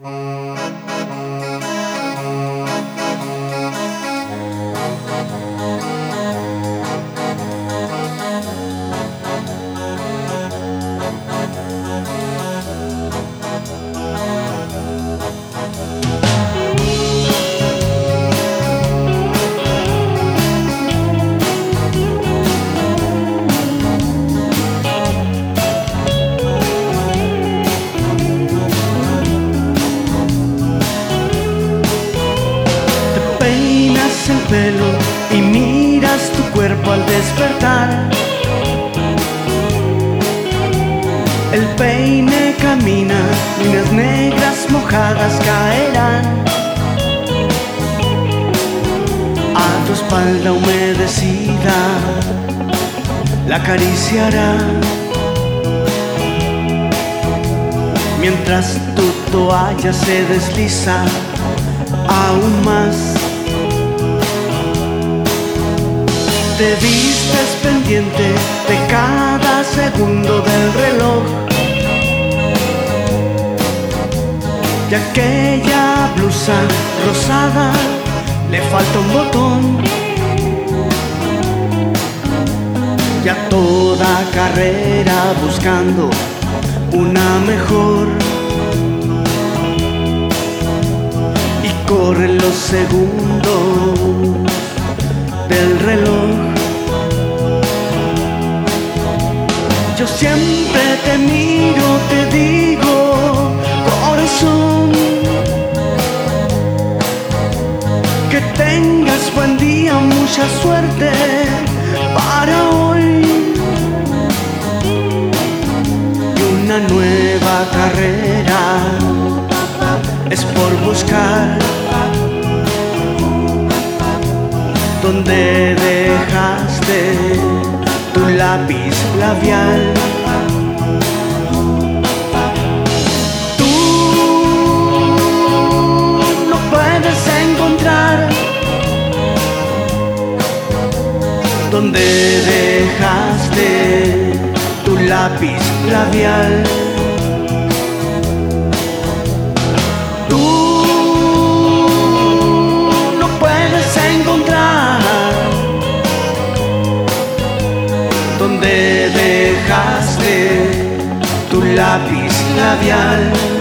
Mm-hmm. Y miras tu cuerpo al despertar. El peine camina, líneas negras mojadas caerán. A tu espalda humedecida la acariciará. Mientras tu toalla se desliza aún más te vistes pendiente de cada segundo del reloj. Y aquella blusa rosada le falta un botón. Y a toda carrera buscando una mejor. Y corren los segundos del reloj. Yo siempre te miro, te digo, corazón, que tengas buen día, mucha suerte para hoy. Y una nueva carrera es por buscar donde dejaste lápiz labial. Tú no puedes encontrar donde dejaste tu lápiz labial. Lápiz labial.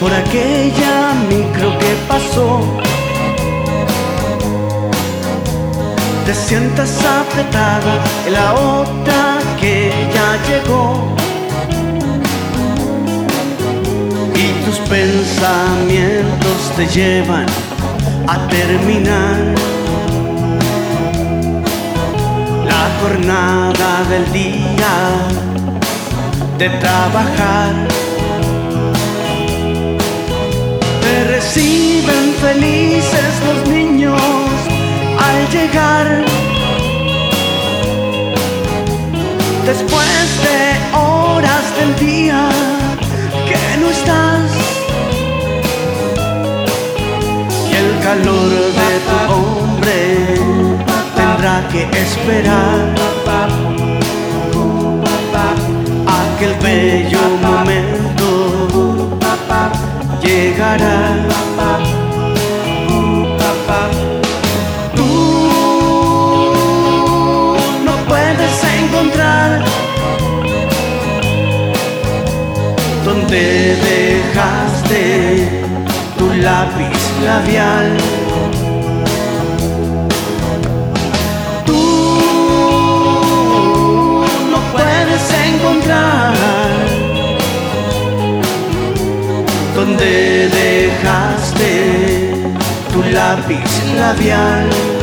Por aquella micro que pasó. Te sientas apretada en la otra que ya llegó. Y tus pensamientos te llevan a terminar la jornada del día de trabajar. Reciben felices los niños al llegar. Después de horas del día que no estás. Y el calor de tu hombre tendrá que esperar. Aquel bello momento llegará. Donde dejaste tu lápiz labial. Tú no puedes encontrar donde dejaste tu lápiz labial.